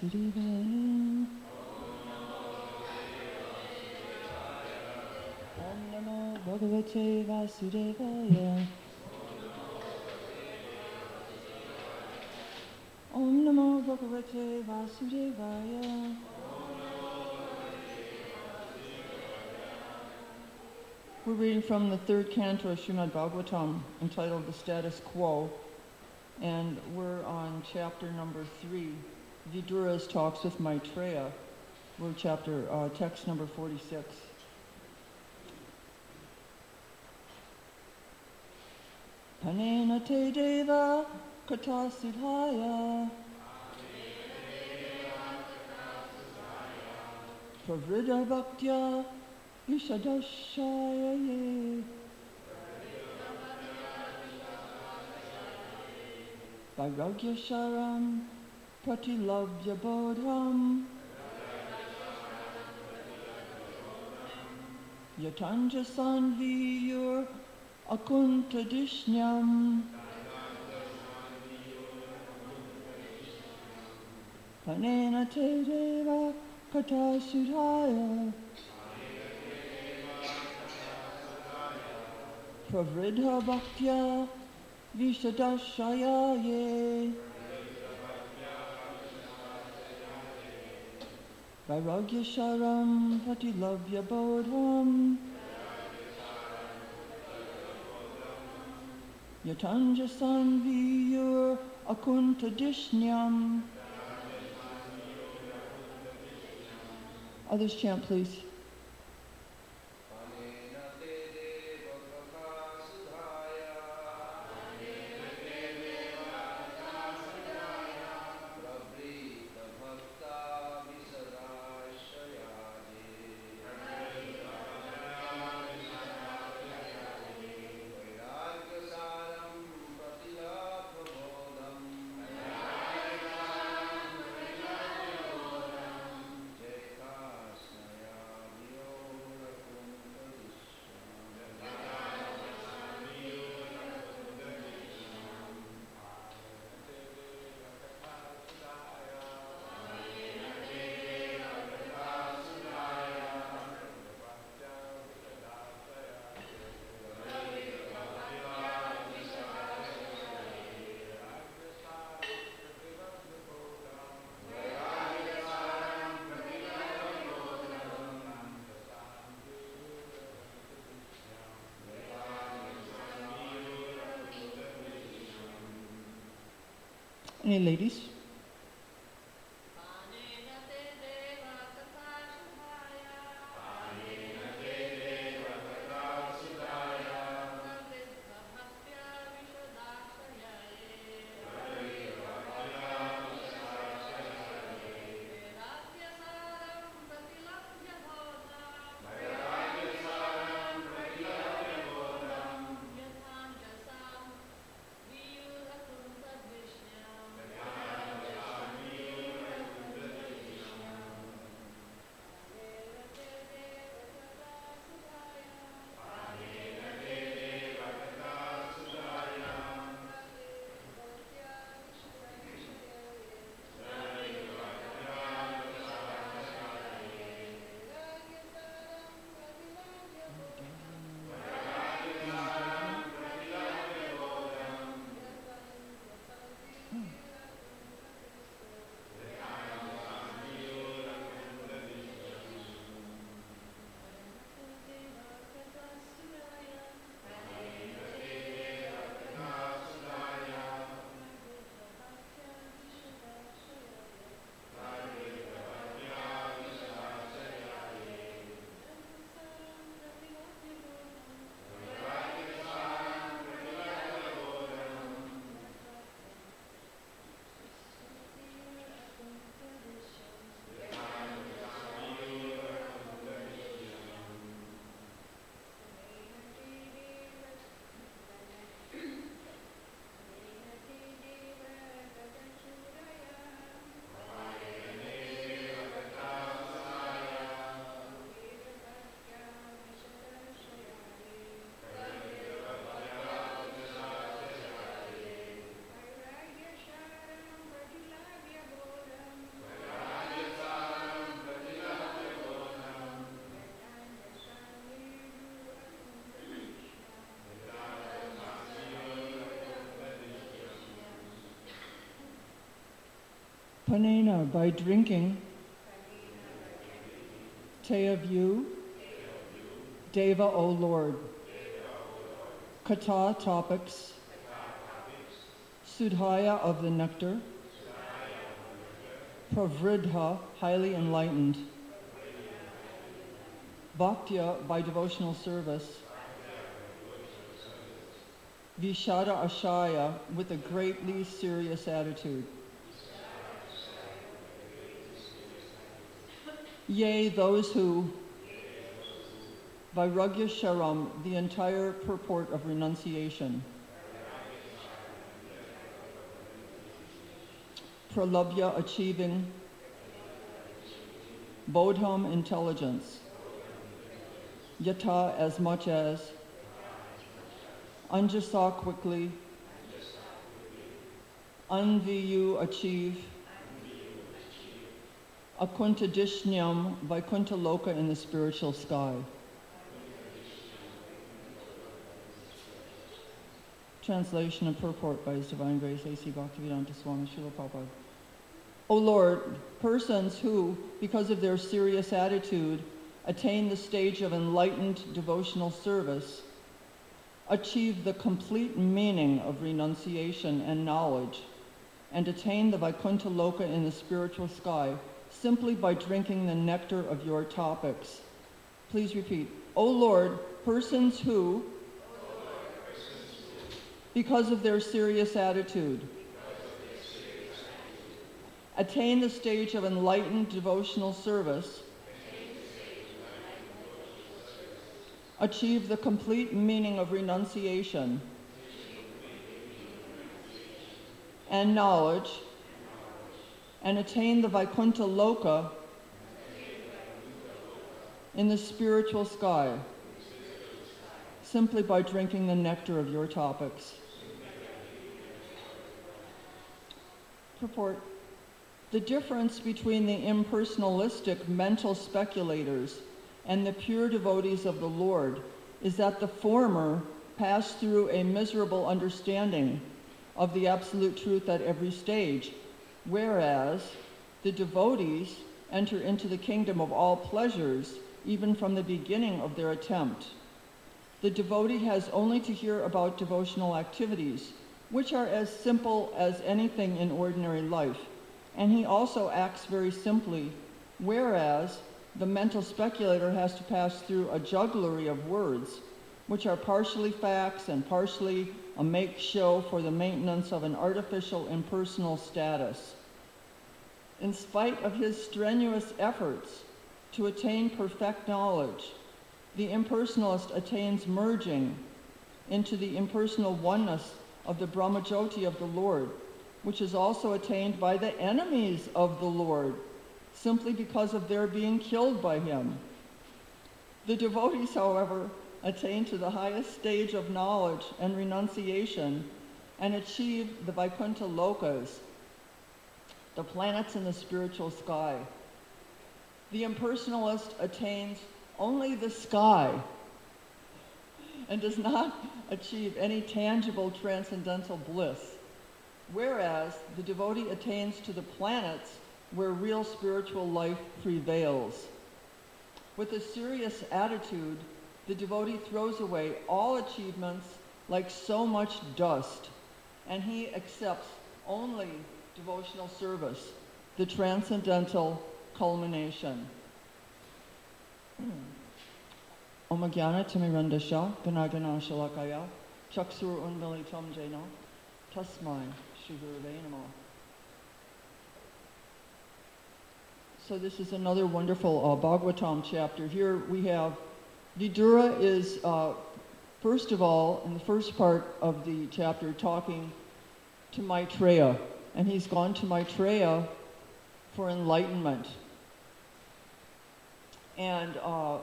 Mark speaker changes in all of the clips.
Speaker 1: Om Namo Bhagavate Vasudevaya. We're reading from the third canto of Srimad Bhagavatam entitled The Status Quo, and we're on chapter number three. Vidura's talks with Maitreya. We're chapter, uh, text number 46. Panena te deva kata sudhaya. Pravrida bhaktya ishadashaya. Vairagya sharam pratilabhya bodham. Yatanja sanviyur akuntadishnyam. Panena te deva kata sudhaya. Pravridha bhaktya vishadashaya Vairagya sharam pratilabhya bodham. Yatanja sanviyur akuntadishnyam. Others chant, please. Ladies? Panena, by drinking. Te of you. Deva, O Lord. Kata, topics. Sudhaya, of the nectar. Pravridha, highly enlightened. Bhaktya, by devotional service. Vishada Ashaya, with a greatly serious attitude. Yea, those who, Vairagya Sharam, the entire purport of renunciation. Pralabhya, achieving. Bodham, intelligence. Yata, as much as. Anjasa, quickly. Anviyu, achieve. Akuntadishnyam, Vaikuntha Loka in the spiritual sky. Translation and purport by His Divine Grace A.C. Bhaktivedanta Swami Srila Prabhupada. O Lord, persons who, because of their serious attitude, attain the stage of enlightened devotional service, achieve the complete meaning of renunciation and knowledge, and attain the Vaikuntha Loka in the spiritual sky simply by drinking the nectar of your topics. Please repeat. O Lord, persons who, because of their serious attitude, attain the stage of enlightened devotional service, achieve the complete meaning of renunciation and knowledge, and attain the Vaikuntha Loka in the spiritual sky simply by drinking the nectar of your topics. Purport The difference between the impersonalistic mental speculators and the pure devotees of the Lord is that the former pass through a miserable understanding of the absolute truth at every stage whereas the devotees enter into the kingdom of all pleasures even from the beginning of their attempt. The devotee has only to hear about devotional activities, which are as simple as anything in ordinary life, and he also acts very simply, whereas the mental speculator has to pass through a jugglery of words, which are partially facts and partially a make show for the maintenance of an artificial impersonal status. In spite of his strenuous efforts to attain perfect knowledge, the impersonalist attains merging into the impersonal oneness of the Brahmajyoti of the Lord, which is also attained by the enemies of the Lord, simply because of their being killed by him. The devotees, however, attain to the highest stage of knowledge and renunciation and achieve the Vaikuntha Lokas, the planets in the spiritual sky. The impersonalist attains only the sky and does not achieve any tangible transcendental bliss, whereas the devotee attains to the planets where real spiritual life prevails. With a serious attitude, the devotee throws away all achievements like so much dust, and he accepts only devotional service, the transcendental culmination. Om Gyana Timirandasha Shalakaya Chaksur Tasmai. So this is another wonderful uh, Bhagavatam chapter. Here we have Vidura is, uh, first of all, in the first part of the chapter, talking to Maitreya. And he's gone to Maitreya for enlightenment. And uh,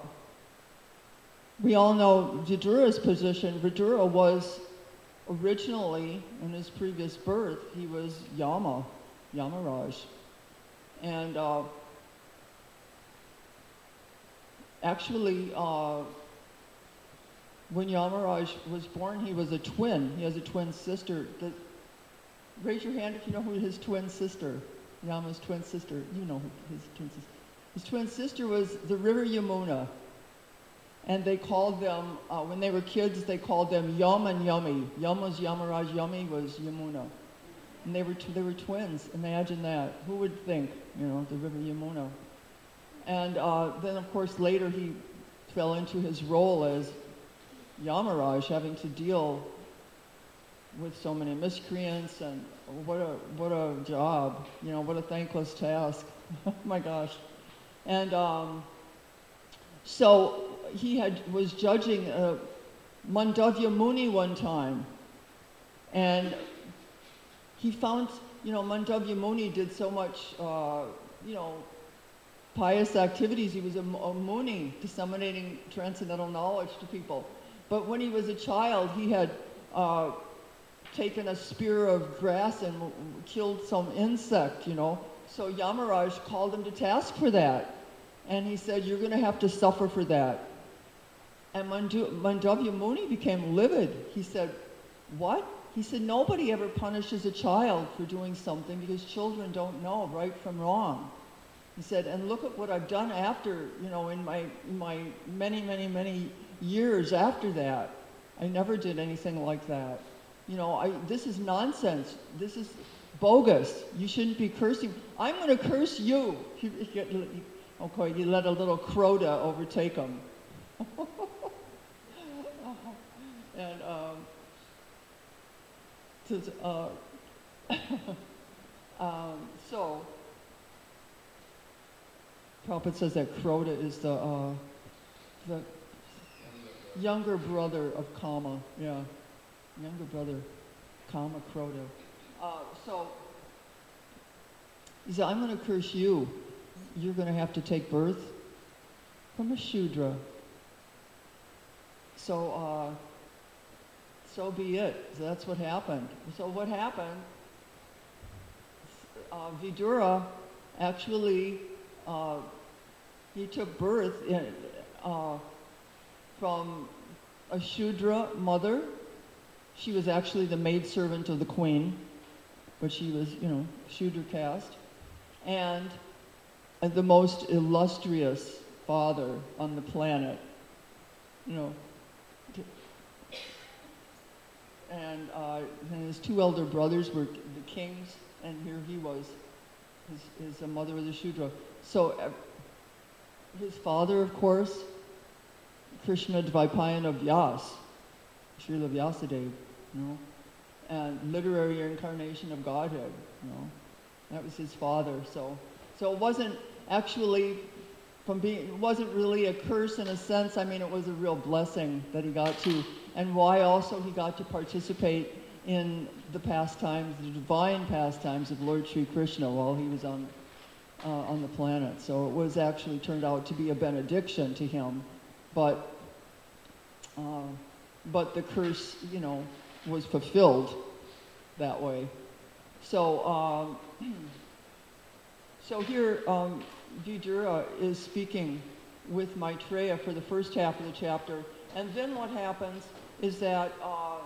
Speaker 1: we all know Vidura's position. Vidura was originally, in his previous birth, he was Yama, Yamaraj. And uh, actually, uh, when Yamaraj was born, he was a twin. He has a twin sister. The, raise your hand if you know who his twin sister Yama's twin sister. You know his twin sister. His twin sister was the river Yamuna. And they called them, uh, when they were kids, they called them Yum and Yummy. Yum was Yamaraj, Yummy was Yamuna. And they were, they were twins. Imagine that. Who would think, you know, the river Yamuna? And uh, then, of course, later he fell into his role as Yamaraj, having to deal with so many miscreants and what a what a job, you know, what a thankless task. oh my gosh. And um, so he had was judging uh, Mandavya Muni one time, and he found, you know, Mandavya Muni did so much, uh, you know, pious activities. He was a, a Muni, disseminating transcendental knowledge to people. But when he was a child, he had uh, taken a spear of grass and killed some insect, you know. So Yamaraj called him to task for that. And he said, You're going to have to suffer for that. And Mandu- Mandavya Muni became livid. He said, What? He said, Nobody ever punishes a child for doing something because children don't know right from wrong. He said, and look at what I've done after, you know, in my, my many, many, many years after that. I never did anything like that. You know, I, this is nonsense. This is bogus. You shouldn't be cursing. I'm going to curse you. Okay, you let a little krodha overtake him. and um, to, uh, um, so, Prabhupada says that Krodha is the, uh, the younger brother of Kama. Yeah, younger brother, Kama Krodha. Uh, so, he said, I'm going to curse you. You're going to have to take birth from a Shudra. So, uh, so be it. So that's what happened. So what happened? Uh, Vidura actually uh, he took birth in, uh, from a Shudra mother. She was actually the maidservant of the queen, but she was, you know, Shudra caste. And uh, the most illustrious father on the planet, you know. And, uh, and his two elder brothers were the kings, and here he was. His, his mother was a Shudra. So uh, his father, of course, Krishna Dvaipayan of Vyas, Srila Vyasadeva, you know, and literary incarnation of Godhead, you know. That was his father. So, so it wasn't actually from being, it wasn't really a curse in a sense. I mean, it was a real blessing that he got to, and why also he got to participate in the pastimes, the divine pastimes of Lord Sri Krishna while he was on uh, on the planet. So it was actually turned out to be a benediction to him, but uh, but the curse, you know, was fulfilled that way. So um, so here um, Vidura is speaking with Maitreya for the first half of the chapter, and then what happens is that uh,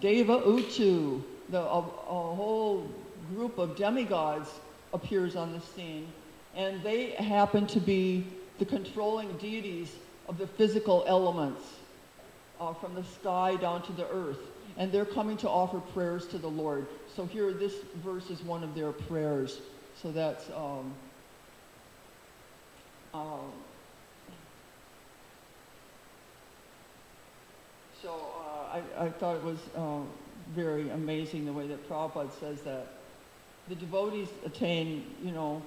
Speaker 1: Deva Uchu, the, a, a whole group of demigods appears on the scene, and they happen to be the controlling deities of the physical elements, uh, from the sky down to the earth. And they're coming to offer prayers to the Lord. So here, this verse is one of their prayers. So that's. Um, um, so uh, I, I thought it was uh, very amazing the way that Prabhupada says that the devotees attain, you know,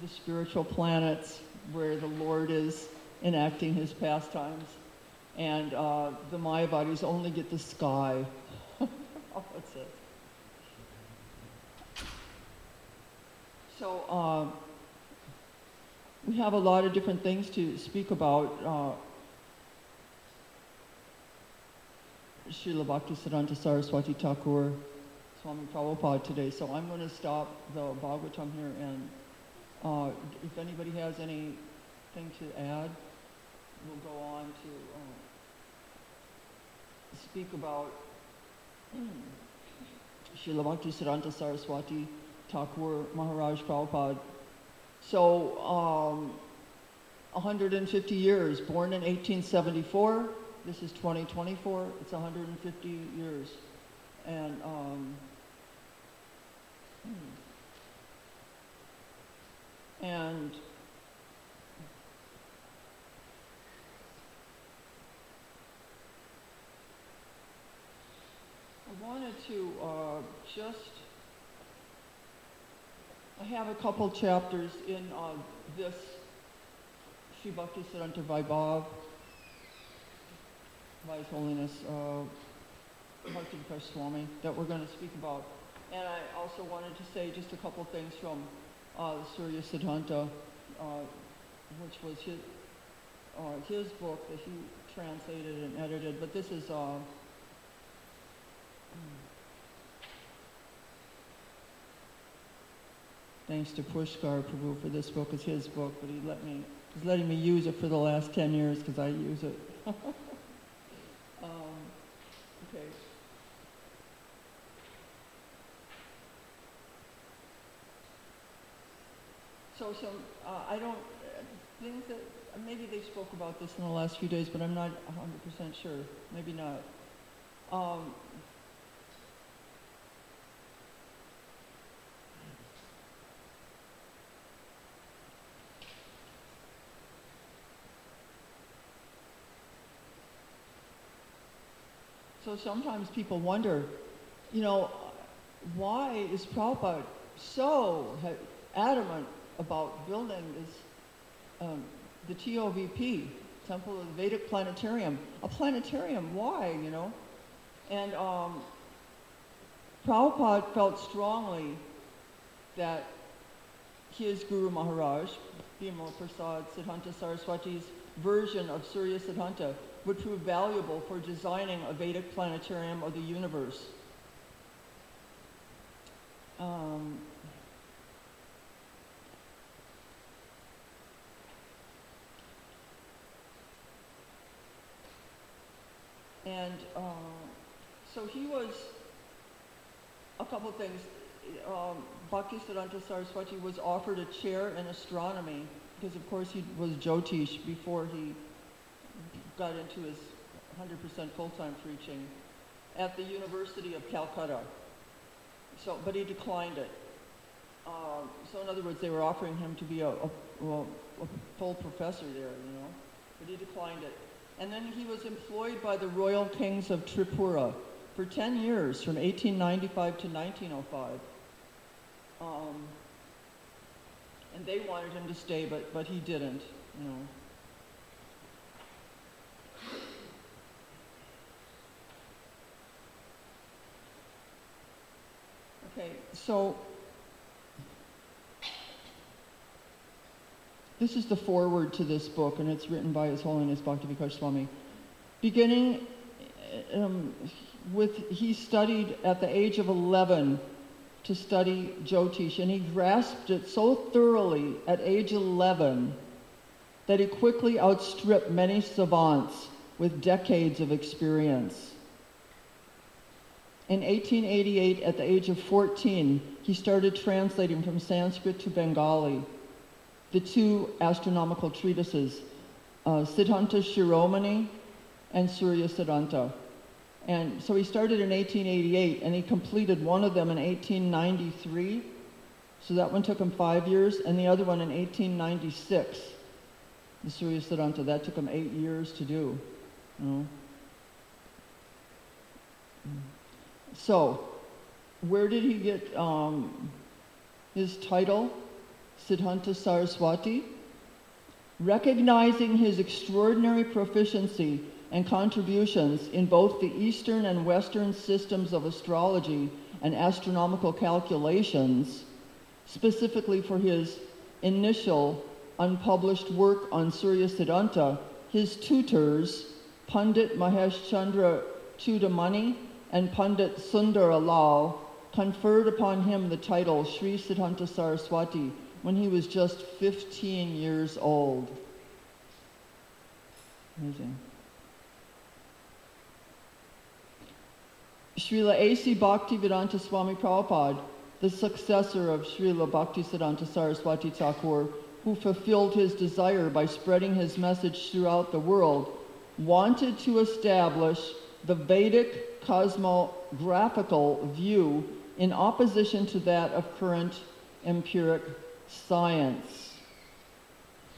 Speaker 1: the spiritual planets where the Lord is enacting his pastimes, and uh, the Mayavadis only get the sky. oh, that's it. So uh, we have a lot of different things to speak about. Uh, Srila Bhaktisiddhanta Saraswati Thakur Swami Prabhupada today, so I'm going to stop the Bhagavatam here, and uh, if anybody has anything to add, we'll go on to uh, speak about Srila Bhaktisiddhanta Saraswati Thakur Maharaj Prabhupada. So, um, 150 years, born in 1874. This is 2024. It's 150 years. And, um, hmm. and wanted to uh, just, I have a couple chapters in uh, this Sri Siddhanta Vaibhav His Holiness uh, Bhakti Vikas Swami that we're going to speak about. And I also wanted to say just a couple things from uh, the Surya Siddhanta, uh, which was his, uh, his book that he translated and edited. But this is Thanks to Pushkar Prabhu for this book. It's his book, but he let me, he's letting me use it for the last 10 years because I use it. um, okay. So some, uh, I don't, uh, things that, maybe they spoke about this in the last few days, but I'm not 100% sure. Maybe not. Um, So sometimes people wonder, you know, why is Prabhupada so adamant about building this, um, the TOVP, Temple of the Vedic Planetarium? A planetarium, why, you know? And um, Prabhupada felt strongly that his Guru Maharaj, Bimala Prasad Siddhanta Saraswati's version of Surya Siddhanta would prove valuable for designing a Vedic planetarium of the universe. Um, and uh, so he was a couple of things. Um, Bhaktisiddhanta Saraswati was offered a chair in astronomy because, of course, he was Jyotish before he got into his 100% full-time preaching at the University of Calcutta. So, but he declined it. Um, so in other words, they were offering him to be a, a, well, a full professor there, you know, but he declined it. And then he was employed by the royal kings of Tripura for 10 years, from 1895 to 1905. Um, and they wanted him to stay, but, but he didn't, you know. Okay, so this is the foreword to this book, and it's written by His Holiness Bhaktivinoda Swami. Beginning um, with, he studied at the age of 11 to study Jyotish, and he grasped it so thoroughly at age 11 that he quickly outstripped many savants with decades of experience. In 1888, at the age of 14, he started translating from Sanskrit to Bengali the two astronomical treatises, uh, Siddhanta Shiromani and Surya Siddhanta. And so he started in 1888 and he completed one of them in 1893. So that one took him five years, and the other one in 1896, the Surya Siddhanta. That took him eight years to do. You know? So, where did he get um, his title, Siddhanta Saraswati? Recognizing his extraordinary proficiency and contributions in both the Eastern and Western systems of astrology and astronomical calculations, specifically for his initial unpublished work on Surya Siddhanta, his tutors, Pandit Mahesh Chandra Chudamani and Pandit Sundara Lal conferred upon him the title Sri Siddhanta Saraswati when he was just 15 years old. Amazing. Srila A.C. Bhakti Vedanta Swami Prabhupada the successor of Srila Bhaktisiddhanta Saraswati Thakur, who fulfilled his desire by spreading his message throughout the world, wanted to establish the Vedic cosmographical view in opposition to that of current empiric science.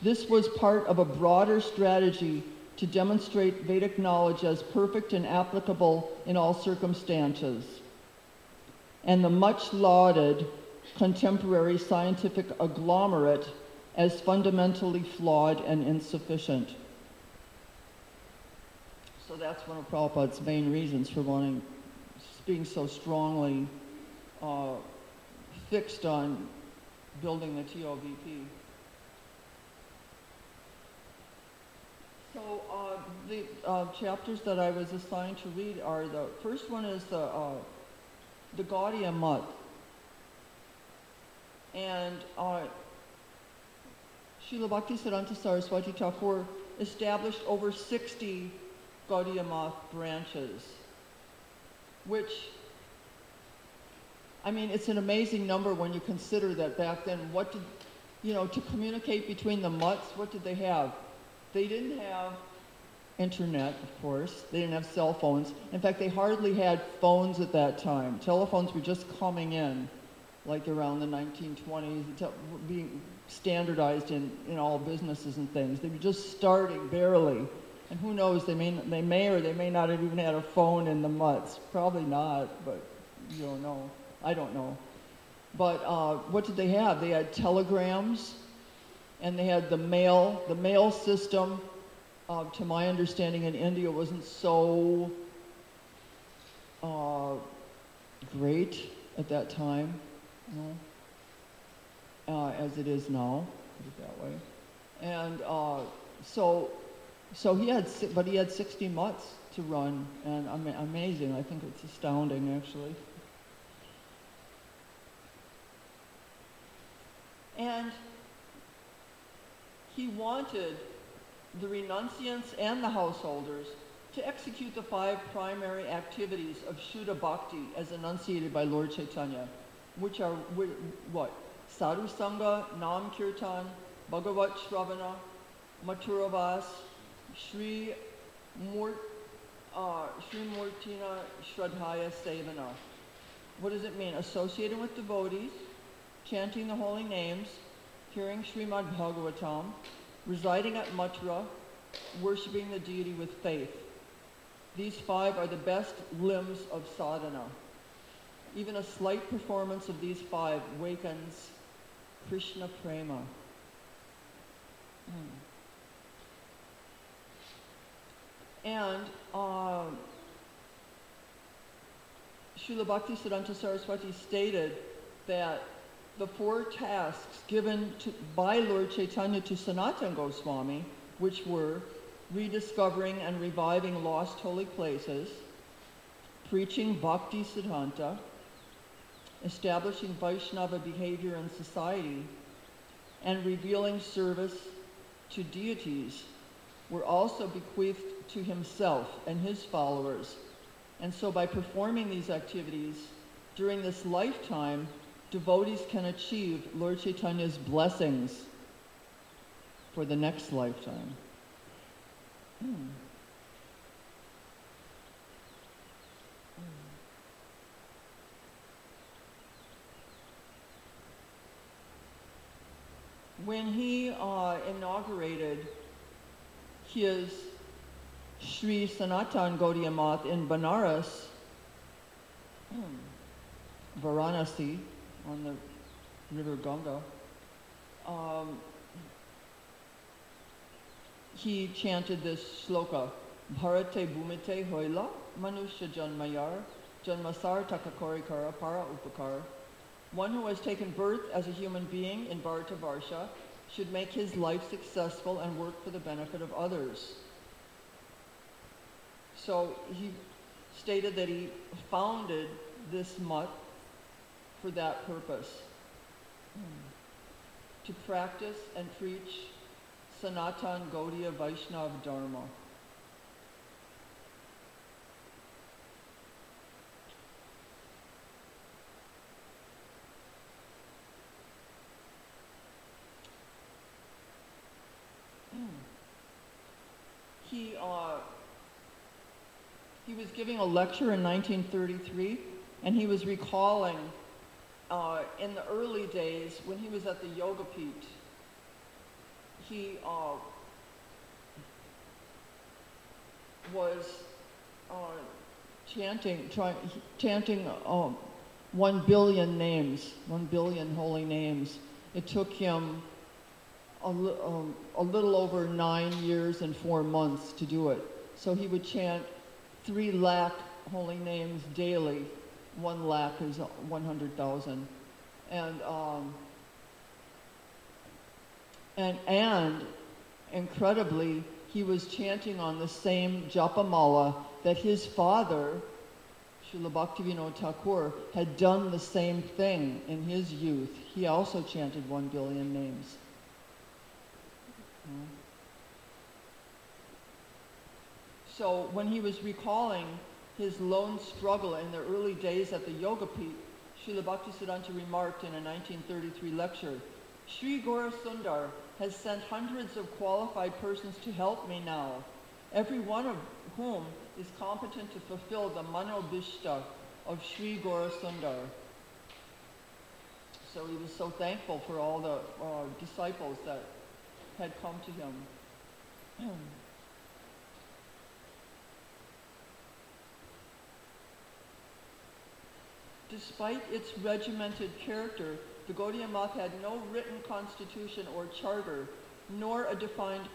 Speaker 1: This was part of a broader strategy to demonstrate Vedic knowledge as perfect and applicable in all circumstances. And the much lauded contemporary scientific agglomerate as fundamentally flawed and insufficient. So that's one of Prabhupada's main reasons for wanting, being so strongly uh, fixed on building the TOVP. So uh, the uh, chapters that I was assigned to read are the first one is the uh, the Gaudiya Math, and uh, Srila Bhaktisiddhanta Saraswati Thakur established over 60 Gaudiya Math branches, which I mean, it's an amazing number when you consider that back then, what did, you know, to communicate between the mutts, what did they have? They didn't have internet, of course. They didn't have cell phones. In fact, they hardly had phones at that time. Telephones were just coming in, like around the 1920s, being standardized in, in all businesses and things. They were just starting barely. And who knows, they may, they may or they may not have even had a phone in the mutts. Probably not, but you don't know. I don't know. But uh, what did they have? They had telegrams, and they had the mail. The mail system, uh, to my understanding, in India wasn't so uh, great at that time, you know, uh, as it is now. Put it that way. And uh, so, so he had, but he had 60 mutts to run, and ama- amazing. I think it's astounding, actually. And he wanted the renunciants and the householders to execute the five primary activities of Shuddha Bhakti as enunciated by Lord Chaitanya, which are what? Sadhu Sangha, Nam Kirtan, Bhagavat Shravana, Mathuravas, Sri, Murt, uh, Sri Murtina Shraddhaya Sevana. What does it mean? Associating with devotees, chanting the holy names, hearing Srimad Bhagavatam, residing at Mathura, worshiping the deity with faith. These five are the best limbs of sadhana. Even a slight performance of these five wakens Krishna prema. Hmm. And uh, Srila Bhakti Siddhanta Saraswati stated that the four tasks given to, by Lord Chaitanya to Sanatana Goswami, which were rediscovering and reviving lost holy places, preaching Bhakti Siddhanta, establishing Vaishnava behavior in society, and revealing service to deities were also bequeathed to himself and his followers. And so by performing these activities during this lifetime, devotees can achieve Lord Chaitanya's blessings for the next lifetime. Hmm. When he uh, inaugurated his Sri Sanatan Gaudiya Math in Banaras, hmm, Varanasi, on the river Ganga, um, he chanted this sloka, Bharate Bhumite Hoila, Manusha Janmayar, Janmasar Takakorikara Para Upakar. One who has taken birth as a human being in Bharata Varsha should make his life successful and work for the benefit of others. So he stated that he founded this mutt for that purpose. to practice and preach Sanatan Gaudiya Vaishnav Dharma. he, uh, he was giving a lecture in 1933 and he was recalling uh, in the early days when he was at the Yoga Pit. He uh, was uh, chanting, try, chanting um, one billion names, one billion holy names. It took him a, li- um, a little over nine years and four months to do it. So he would chant three lakh holy names daily. One lakh is 100,000. And, um, and, and incredibly, he was chanting on the same Japamala that his father, Srila Bhaktivinoda Thakur, had done the same thing in his youth. He also chanted one billion names. So when he was recalling his lone struggle in the early days at the Yoga Pit, Srila Bhaktisiddhanta remarked in a 1933 lecture, Sri Gaura Sundar has sent hundreds of qualified persons to help me now, every one of whom is competent to fulfill the manobishta of Sri Gaura Sundar. So he was so thankful for all the uh, disciples that had come to him. Despite its regimented character, the Gaudiya Math had no written constitution or charter, nor a defined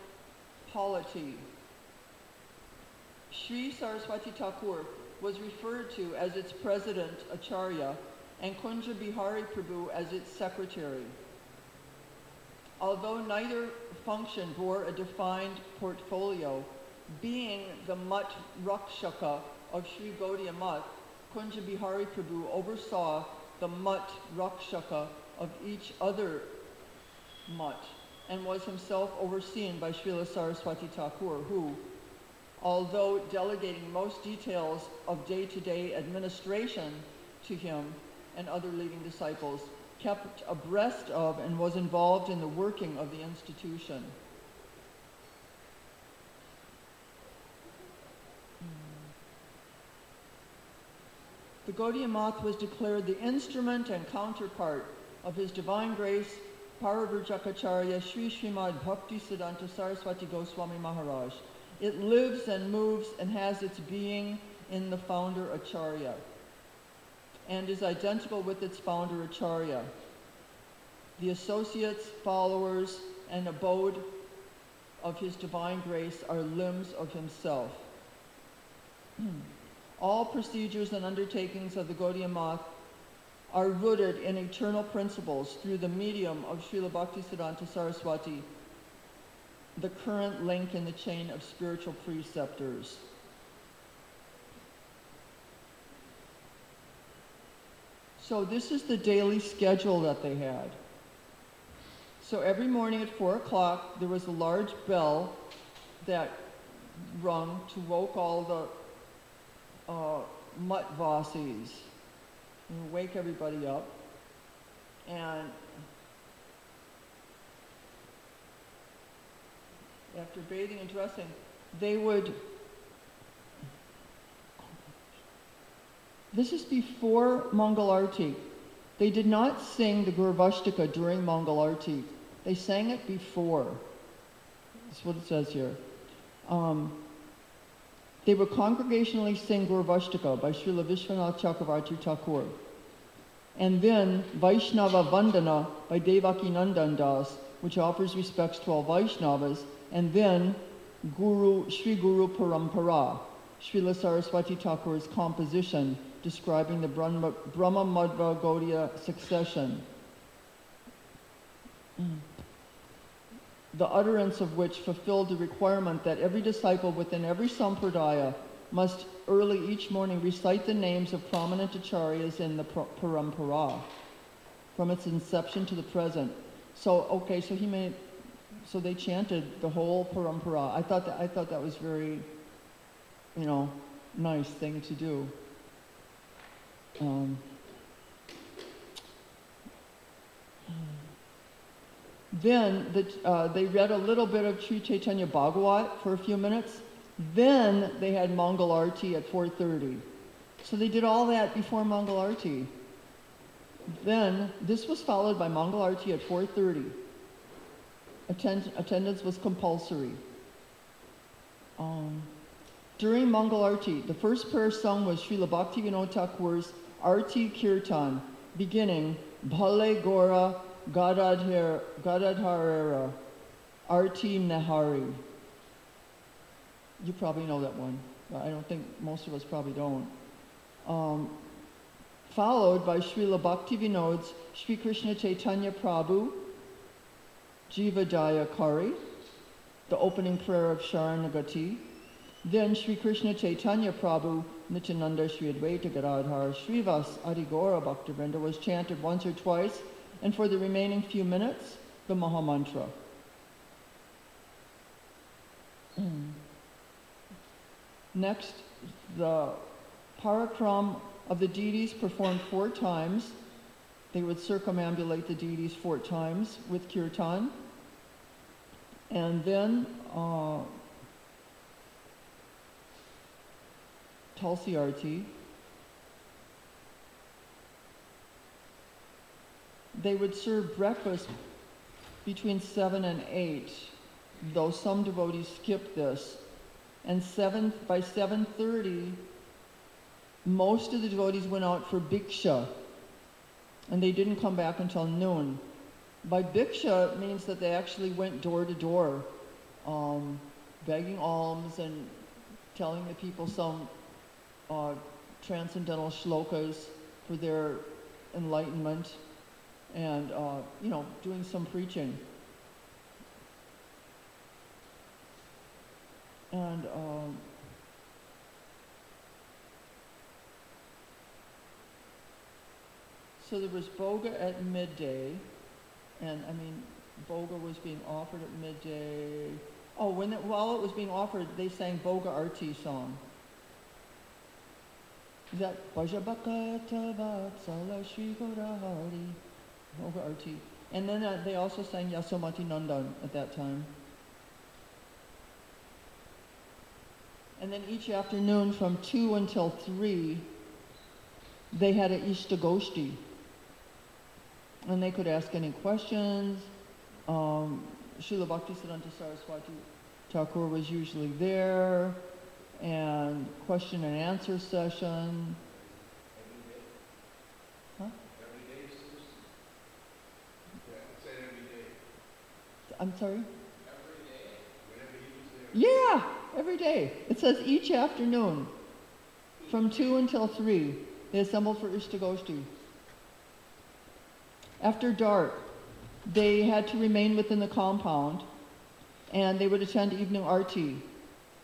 Speaker 1: polity. Sri Saraswati Thakur was referred to as its president, Acharya, and Kunja Bihari Prabhu as its secretary. Although neither function bore a defined portfolio, being the Mat Rakshaka of Sri Gaudiya Math, Kunja Bihari Prabhu oversaw the mutt Rakshaka of each other mutt and was himself overseen by Srila Saraswati Thakur, who, although delegating most details of day-to-day administration to him and other leading disciples, kept abreast of and was involved in the working of the institution. The Gaudiya Math was declared the instrument and counterpart of His Divine Grace Parivrajakacharya Sri Srimad Bhakti Siddhanta Saraswati Goswami Maharaj. It lives and moves and has its being in the founder Acharya and is identical with its founder Acharya. The associates, followers, and abode of his divine grace are limbs of himself. All procedures and undertakings of the Gaudiya Math are rooted in eternal principles through the medium of Srila Bhaktisiddhanta Saraswati, the current link in the chain of spiritual preceptors. So this is the daily schedule that they had. So every morning at 4 o'clock, there was a large bell that rung to woke all the uh, muttvasis and wake everybody up. And after bathing and dressing, they would. This is before Mangalarti. They did not sing the Gurvashtika during Mangalarti. They sang it before. That's what it says here. Um, they would congregationally sing Gurvashtika by Srila Vishwanath Chakravarti Thakur. And then Vaishnava Vandana by Devaki Nandan Das, which offers respects to all Vaishnavas. And then Guru, Sri Guru Parampara, Srila Saraswati Thakur's composition describing the Brahma, Brahma Madhva Gaudiya succession. Mm. The utterance of which fulfilled the requirement that every disciple within every sampradaya must early each morning recite the names of prominent acharyas in the parampara from its inception to the present. So, okay, so he made, so they chanted the whole parampara. I thought that, I thought that was very, you know, nice thing to do. Um, Then the, uh, they read a little bit of Sri Chaitanya Bhagavat for a few minutes, Then they had Mangal Arti at 4.30. So they did all that before Mangal Arti. Then this was followed by Mangal Arti at 4.30. Attend- attendance was compulsory. Um, during Mangal Arti, the first prayer sung was Srila Bhaktivinoda Thakur's Arti Kirtan, beginning Bhale Gora Gadadhar, Gadadharera, Arti Nehari. You probably know that one. but I don't think most of us probably don't. Um, followed by Srila Bhaktivinod's Sri Krishna Chaitanya Prabhu, Jiva Jaya Kari, the opening prayer of Sharanagati. Then Sri Krishna Chaitanya Prabhu, Nityananda Sri Advaita Gadadhar, Srivasadi Gaura Bhakta Vrinda was chanted once or twice, and for the remaining few minutes, the Mahamantra. Mm. Next, the parikram of the deities performed four times. They would circumambulate the deities four times with kirtan. And then uh, Tulsi Arti. They would serve breakfast between 7 and 8, though some devotees skip this. And seven, by 7.30, most of the devotees went out for bhiksha, and they didn't come back until noon. By bhiksha means that they actually went door to door, um, begging alms and telling the people some uh, transcendental shlokas for their enlightenment, and uh, you know, doing some preaching. And um, so there was bhoga at midday, and I mean, bhoga was being offered at midday. Oh, when it, while it was being offered, they sang bhoga arti song. Is that Bhajabakata Vatsala Shri? Arti. And then uh, they also sang Yasomati Nandan at that time. And then each afternoon from 2 until 3, they had an Ishtagoshti. And they could ask any questions. Um, Srila Bhaktisiddhanta Saraswati Thakur was usually there. And question and answer session. I'm sorry? Yeah, every day. It says each afternoon from 2 until 3, they assembled for Ishtagoshti. After dark, they had to remain within the compound and they would attend evening arti.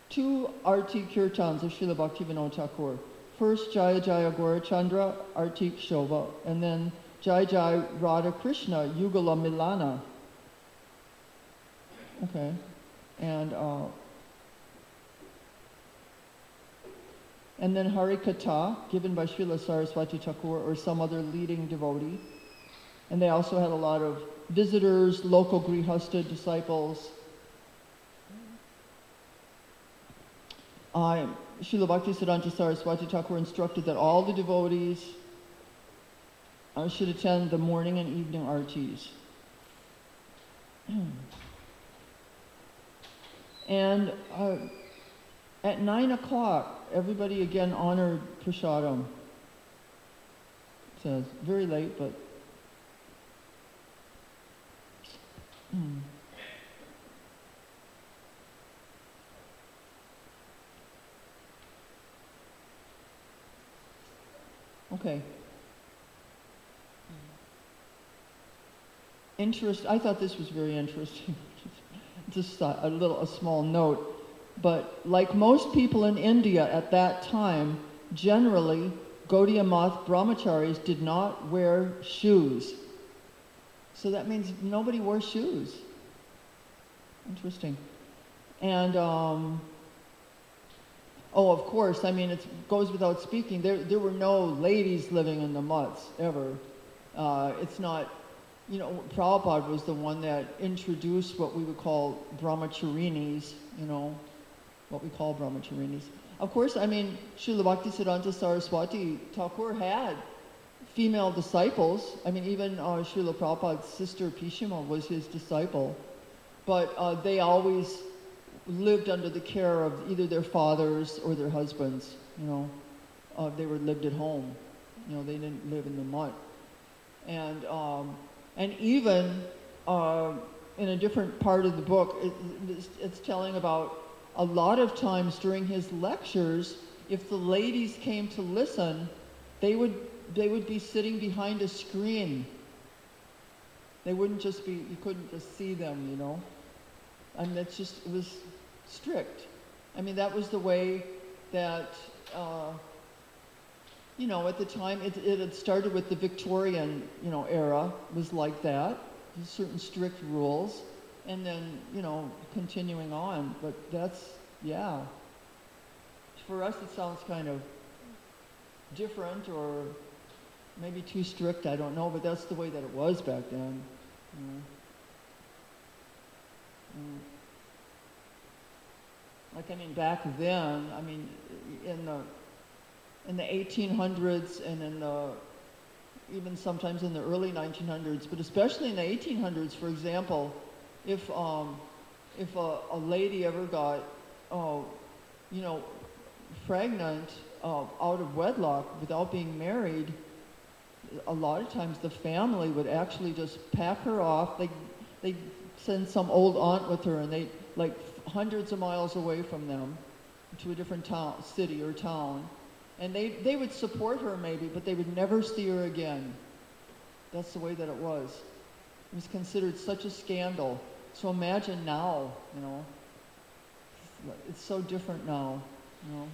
Speaker 1: Two arti kirtans of Srila Bhaktivinoda Thakur. First Jaya Jaya Gaurachandra Artik Shobha, and then Jaya Jaya Radha Krishna Yugala Milana. Okay. And uh, and then Harikatha, given by Srila Saraswati Thakur or some other leading devotee. And they also had a lot of visitors, local Grihasta disciples. Uh, Srila Bhaktisiddhanta Saraswati Thakur instructed that all the devotees uh, should attend the morning and evening artis. And uh, at 9 o'clock, everybody again honored Prasadam. It says, very late, but. Hmm. Okay. Interest, I thought this was very interesting. Just a, a little, a small note. But like most people in India at that time, generally, Gaudiya Math brahmacharis did not wear shoes. So that means nobody wore shoes. Interesting. And, um, oh, of course, I mean, it goes without speaking, there, there were no ladies living in the mutts ever. Uh, it's not, you know, Prabhupada was the one that introduced what we would call brahmacharinis, you know, what we call brahmacharinis. Of course, I mean, Srila Bhaktisiddhanta Saraswati Thakur had female disciples. I mean, even uh, Prabhupada's sister Pishima was his disciple. But uh, they always lived under the care of either their fathers or their husbands, you know. Uh, they were lived at home. You know, they didn't live in the mutt. And, um, and even uh, in a different part of the book, it, it's, it's telling about a lot of times during his lectures, if the ladies came to listen, they would, they would be sitting behind a screen. They wouldn't just be, you couldn't just see them, you know. And that's just, it was strict. I mean, that was the way that, uh, you know, at the time, it, it had started with the Victorian, you know, era, was like that. Certain strict rules and then, you know, continuing on. But that's, yeah. For us, it sounds kind of different or maybe too strict, I don't know, but that's the way that it was back then. You Mm. Like, I mean, back then, I mean, in the, in the 1800s and in the, even sometimes in the early 1900s, but especially in the 1800s, for example, if um, if a, a, lady ever got, uh, you know, pregnant uh, out of wedlock without being married, a lot of times the family would actually just pack her off. They they send some old aunt with her, and they like hundreds of miles away from them to a different town, city or town, and they they would support her maybe, but they would never see her again. That's the way that it was. It was considered such a scandal. So imagine now, you know, it's so different now, you know.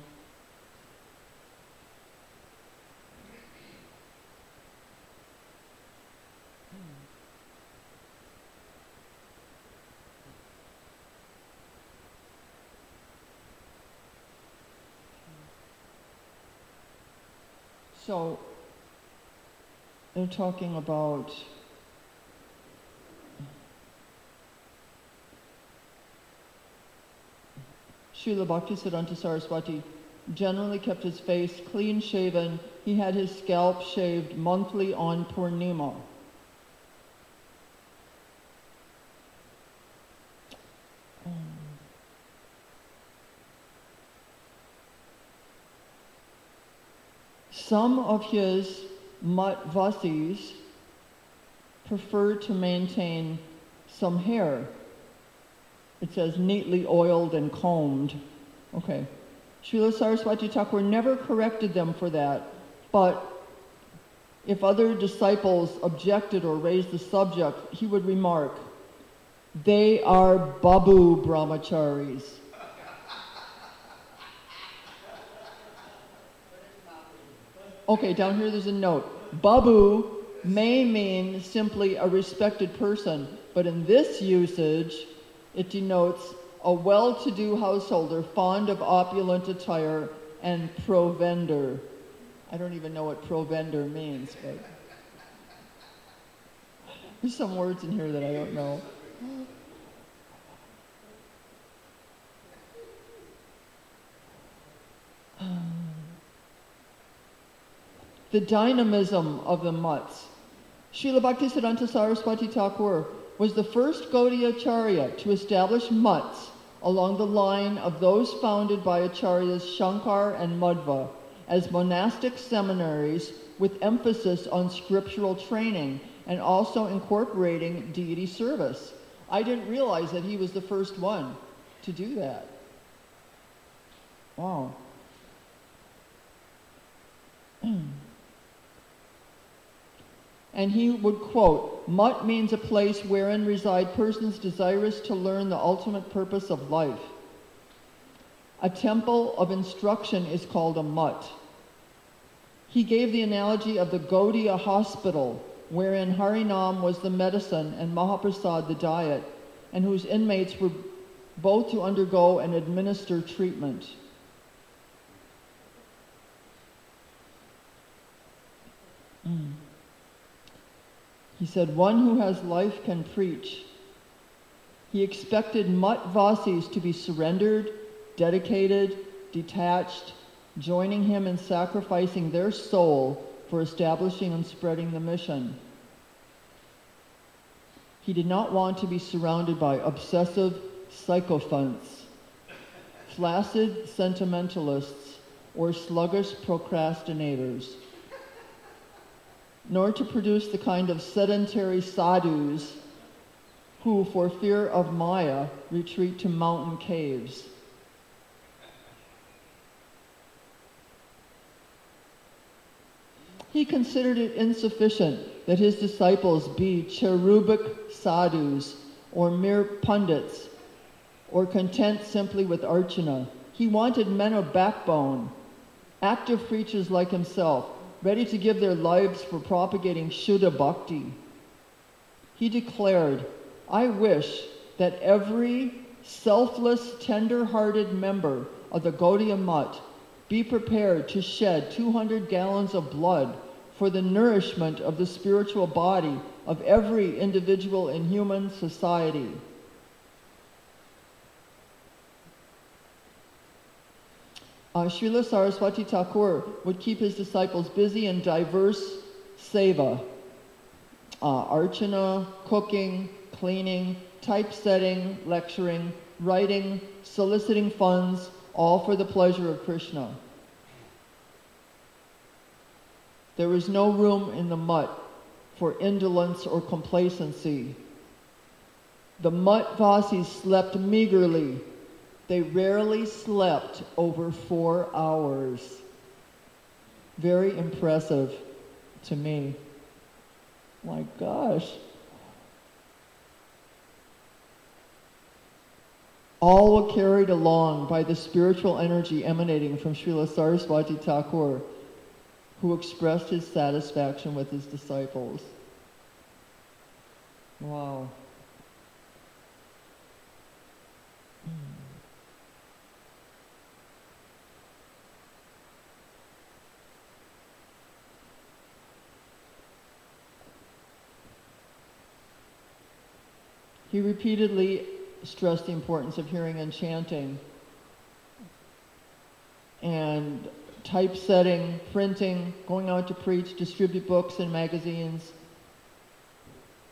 Speaker 1: So they're talking about Srila Bhaktisiddhanta Saraswati generally kept his face clean shaven. He had his scalp shaved monthly on Purnima. Some of his Matvasis preferred to maintain some hair it says neatly oiled and combed. Okay. Srila Saraswati Thakur never corrected them for that, but if other disciples objected or raised the subject, he would remark, they are babu brahmacharis. Okay, down here there's a note. Babu may mean simply a respected person, but in this usage, it denotes a well-to-do householder fond of opulent attire and provender. I don't even know what provender means, but there's some words in here that I don't know. Um, the dynamism of the mutts. Srila Bhaktisiddhanta Saraswati Thakur was the first Gaudiya Acharya to establish mutts along the line of those founded by Acharyas Shankar and Madhva as monastic seminaries with emphasis on scriptural training and also incorporating deity service. I didn't realize that he was the first one to do that. Wow. and he would quote, Mutt means a place wherein reside persons desirous to learn the ultimate purpose of life. A temple of instruction is called a mutt. He gave the analogy of the Gaudiya hospital, wherein Harinam was the medicine and Mahaprasad the diet, and whose inmates were both to undergo and administer treatment. Mm. He said, One who has life can preach. He expected Mutt Vasis to be surrendered, dedicated, detached, joining him in sacrificing their soul for establishing and spreading the mission. He did not want to be surrounded by obsessive sycophants, flaccid sentimentalists, or sluggish procrastinators, nor to produce the kind of sedentary sadhus who, for fear of Maya, retreat to mountain caves. He considered it insufficient that his disciples be cherubic sadhus or mere pundits or content simply with archana. He wanted men of backbone, active preachers like himself, ready to give their lives for propagating Shuddha Bhakti. He declared, I wish that every selfless, tender hearted member of the Gaudiya Mutt be prepared to shed 200 gallons of blood for the nourishment of the spiritual body of every individual in human society. Uh, Srila Saraswati Thakur would keep his disciples busy in diverse seva, uh, archana, cooking, cleaning, typesetting, lecturing, writing, soliciting funds, all for the pleasure of Krishna. There was no room in the mutt for indolence or complacency. The mutt Vasis slept meagerly. They rarely slept over four hours. Very impressive to me. My gosh. All were carried along by the spiritual energy emanating from Srila Saraswati Thakur, who expressed his satisfaction with his disciples. Wow. He repeatedly stressed the importance of hearing and chanting and typesetting, printing, going out to preach, distribute books and magazines.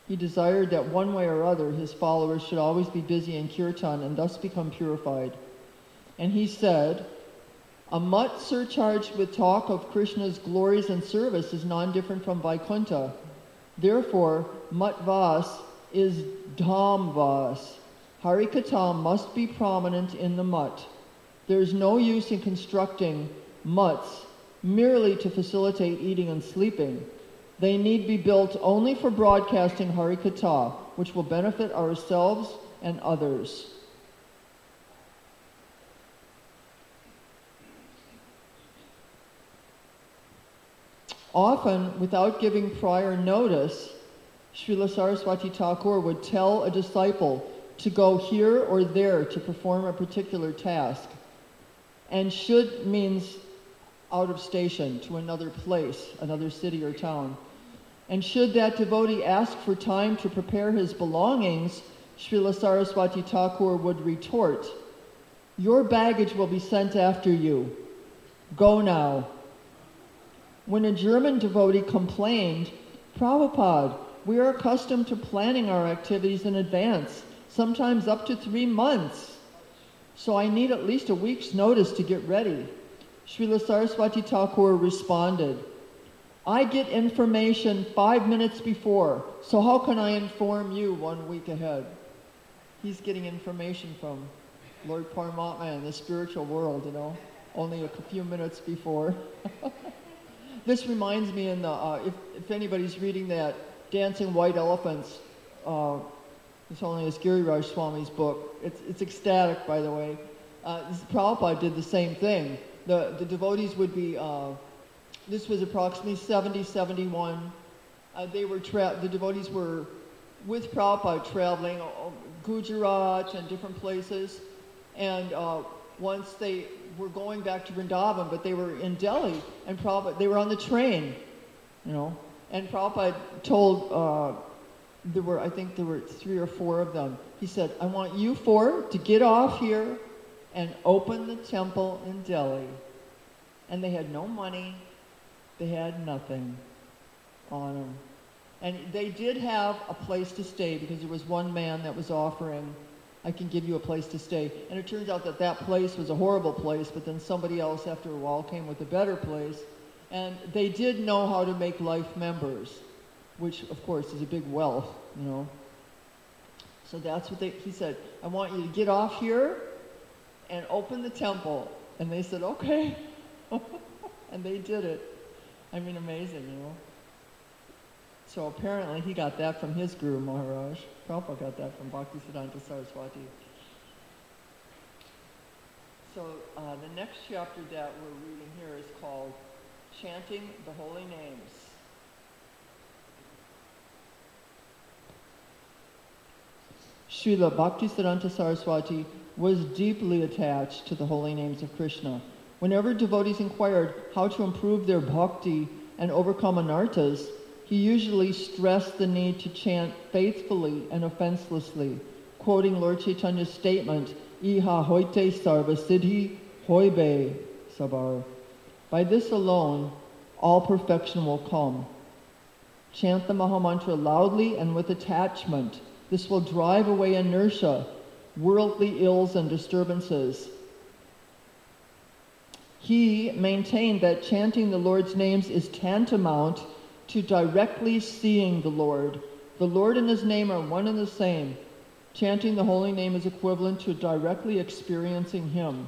Speaker 1: He desired that one way or other his followers should always be busy in kirtan and thus become purified. And he said, A mutt surcharged with talk of Krishna's glories and service is non different from Vaikuntha. Therefore, mutt vas is dham vas. Harikatha must be prominent in the mutt. There is no use in constructing mutts merely to facilitate eating and sleeping. They need be built only for broadcasting Harikatha, which will benefit ourselves and others. Often, without giving prior notice, Srila Saraswati Thakur would tell a disciple to go here or there to perform a particular task. And should means out of station to another place, another city or town. And should that devotee ask for time to prepare his belongings, Srila Saraswati Thakur would retort, Your baggage will be sent after you. Go now. When a German devotee complained, Prabhupada, we are accustomed to planning our activities in advance, sometimes up to three months. So I need at least a week's notice to get ready. Srila Saraswati Thakur responded, I get information five minutes before, so how can I inform you one week ahead? He's getting information from Lord Paramatma in the spiritual world, you know, only a few minutes before. this reminds me in the, uh, if, if anybody's reading that Dancing White Elephants, uh, it's only as Giriraj Swami's book. It's, it's ecstatic, by the way. Uh, Prabhupada did the same thing. The, the devotees would be, uh, this was approximately 70, 71. Uh, they were tra- the devotees were with Prabhupada traveling uh, Gujarat and different places. And uh, once they were going back to Vrindavan, but they were in Delhi, and Prabhupada, they were on the train, you know. And Prabhupada told, uh, there were, I think there were three or four of them. He said, I want you four to get off here and opened the temple in Delhi. And they had no money, they had nothing on them. And they did have a place to stay because there was one man that was offering, I can give you a place to stay. And it turns out that that place was a horrible place, but then somebody else after a while came with a better place. And they did know how to make life members, which of course is a big wealth, you know. So that's what they, he said, I want you to get off here and open the temple. And they said, okay. and they did it. I mean, amazing, you know. So apparently he got that from his guru Maharaj. Prabhupada got that from Bhaktisiddhanta Saraswati. So uh, the next chapter that we're reading here is called Chanting the Holy Names. Srila Bhaktisiddhanta Saraswati was deeply attached to the holy names of Krishna. Whenever devotees inquired how to improve their bhakti and overcome anarthas, he usually stressed the need to chant faithfully and offenselessly, quoting Lord Chaitanya's statement, Iha hoite sarva siddhi hoibe sabar. By this alone, all perfection will come. Chant the Mahamantra loudly and with attachment. This will drive away inertia, worldly ills and disturbances. He maintained that chanting the Lord's names is tantamount to directly seeing the Lord. The Lord and His name are one and the same. Chanting the holy name is equivalent to directly experiencing Him.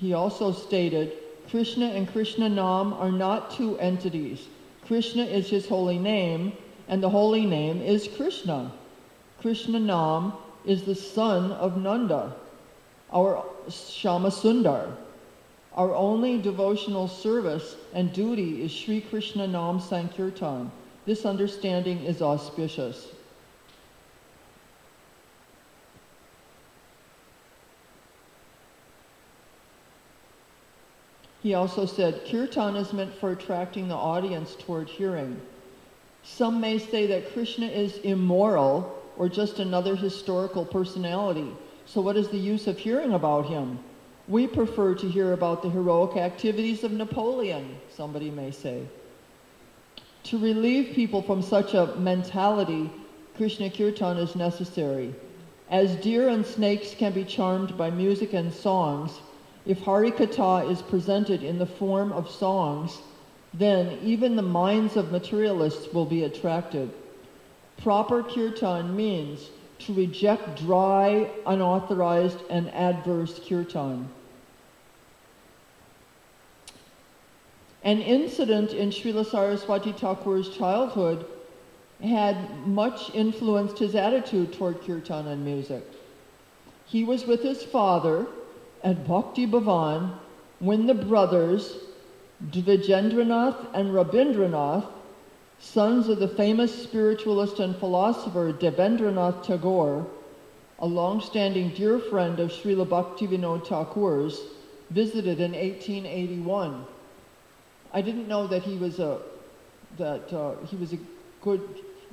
Speaker 1: He also stated, Krishna and Krishna Nam are not two entities. Krishna is his holy name, and the holy name is Krishna. Krishna Nam is the son of Nanda, our Shama Sundar. Our only devotional service and duty is Sri Krishna Nam Sankirtan. This understanding is auspicious. He also said, Kirtan is meant for attracting the audience toward hearing. Some may say that Krishna is immoral or just another historical personality. So, what is the use of hearing about him? We prefer to hear about the heroic activities of Napoleon, somebody may say. To relieve people from such a mentality, Krishna Kirtan is necessary. As deer and snakes can be charmed by music and songs, if Harikatha is presented in the form of songs, then even the minds of materialists will be attracted. Proper kirtan means to reject dry, unauthorized, and adverse kirtan. An incident in Srila Saraswati Thakur's childhood had much influenced his attitude toward kirtan and music. He was with his father at Bhakti Bhavan when the brothers Dvijendranath and Rabindranath, sons of the famous spiritualist and philosopher Devendranath Tagore, a long-standing dear friend of Srila Bhaktivinoda Thakur's, visited in 1881. I didn't know that he was a that uh, he was a good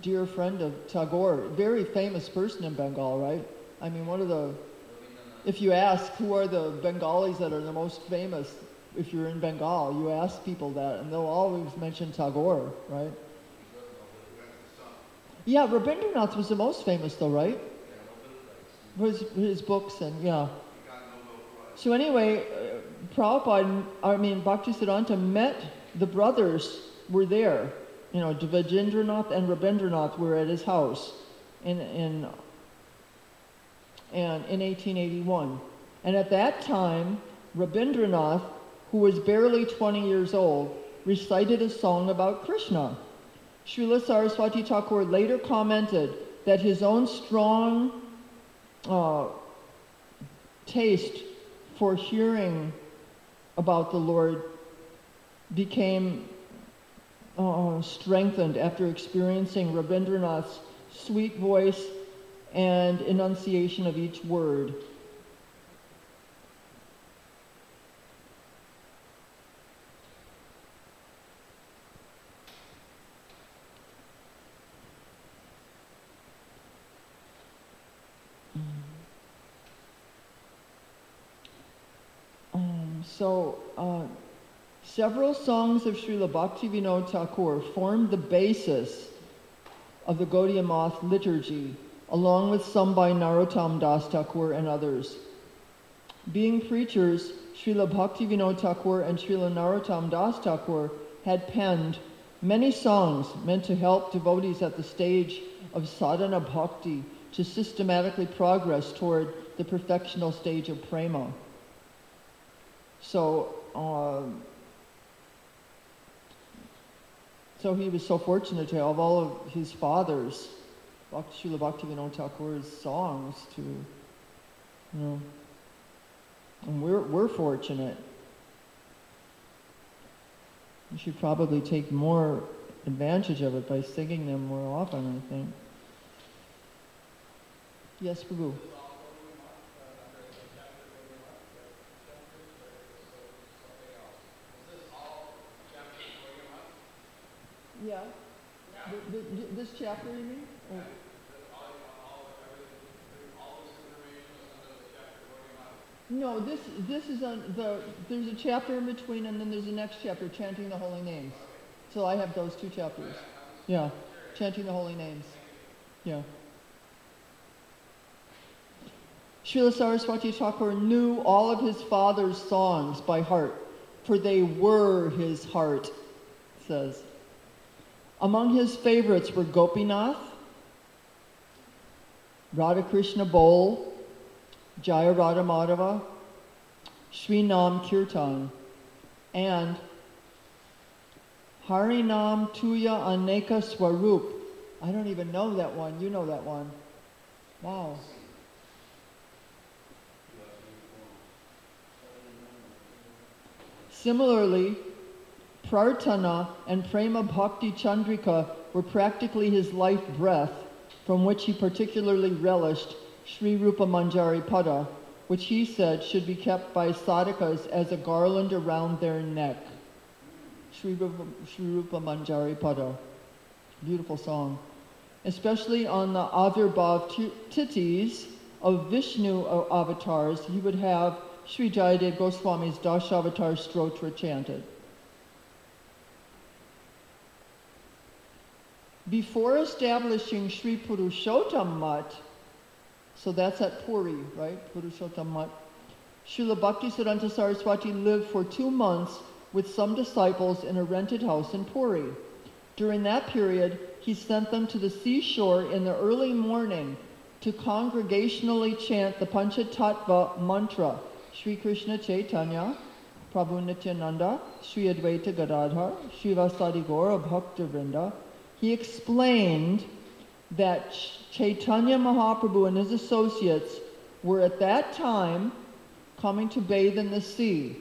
Speaker 1: dear friend of Tagore, very famous person in Bengal, right? I mean, one of the if you ask who are the Bengalis that are the most famous, if you're in Bengal, you ask people that, and they'll always mention Tagore, right? Yeah, Rabindranath was the most famous, though, right? His, his books and yeah. So anyway, uh, Prabhupada, I mean, Bhaktisiddhanta met the brothers were there. You know, Dvijendranath and Rabindranath were at his house in, in and in 1881. And at that time, Rabindranath, who was barely 20 years old, recited a song about Krishna. Srila Saraswati Thakur later commented that his own strong uh, taste for hearing about the Lord became uh, strengthened after experiencing Rabindranath's sweet voice and enunciation of each word. Um, so, uh, several songs of Srila Bhaktivinoda Thakur formed the basis of the Gaudiya Math liturgy along with some by Narottam Das Thakur and others. Being preachers, Srila Bhaktivinoda Thakur and Srila Narottam Das Thakur had penned many songs meant to help devotees at the stage of sadhana bhakti to systematically progress toward the perfectional stage of prema. So, um, so he was so fortunate to have all of his father's, Srila Bhaktivinoda Thakur's songs to, you know, and we're, we're fortunate. We should probably take more advantage of it by singing them more often, I think. Yes, Prabhu. Yeah. This chapter, you mean? Or- No, this, this is on the, there's a chapter in between and then there's the next chapter, chanting the holy names. So I have those two chapters. Yeah, chanting the holy names. Yeah. Srila Saraswati Thakur knew all of his father's songs by heart, for they were his heart, says. Among his favorites were Gopinath, Radhakrishna Bol, Jaya Radha Madhava, Sri Nam Kirtan, and Harinam Tuya Aneka Swarup. I don't even know that one. You know that one. Wow. Similarly, Prarthana and Prema Bhakti Chandrika were practically his life breath, from which he particularly relished Sri Rupa Manjari Pada, which he said should be kept by sadhakas as a garland around their neck. Sri Rupa, Sri Rupa Manjari Pada. Beautiful song. Especially on the Avirbhav tithis of Vishnu uh, avatars, he would have Sri Jayadev Goswami's Dashavatar Stotra chanted. Before establishing Sri Purushottam Mutt, so that's at Puri, right? Purushottam Mutt. Srila Bhaktisiddhanta Saraswati lived for two months with some disciples in a rented house in Puri. During that period, he sent them to the seashore in the early morning to congregationally chant the Panchatattva mantra, Sri Krishna Chaitanya, Prabhu Nityananda, Sri Advaita Gadadhar, Sri Vasadi Gaura Bhakta Vrinda. He explained that Ch- Chaitanya Mahaprabhu and his associates were at that time coming to bathe in the sea.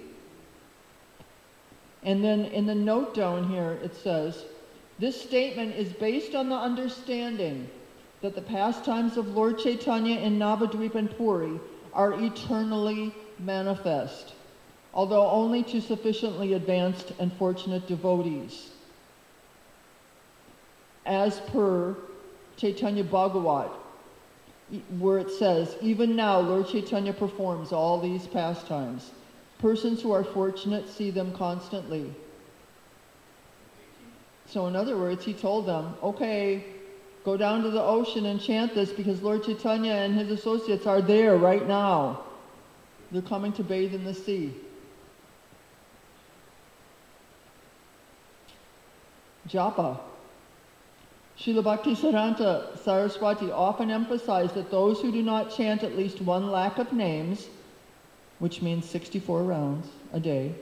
Speaker 1: And then in the note down here, it says, this statement is based on the understanding that the pastimes of Lord Chaitanya in Navadvip and Puri are eternally manifest, although only to sufficiently advanced and fortunate devotees. As per Chaitanya Bhagavat, where it says, even now Lord Chaitanya performs all these pastimes. Persons who are fortunate see them constantly. So, in other words, he told them, okay, go down to the ocean and chant this because Lord Chaitanya and his associates are there right now. They're coming to bathe in the sea. Japa. Srila Bhaktisiddhanta Saraswati often emphasized that those who do not chant at least one lakh of names, which means 64 rounds a day,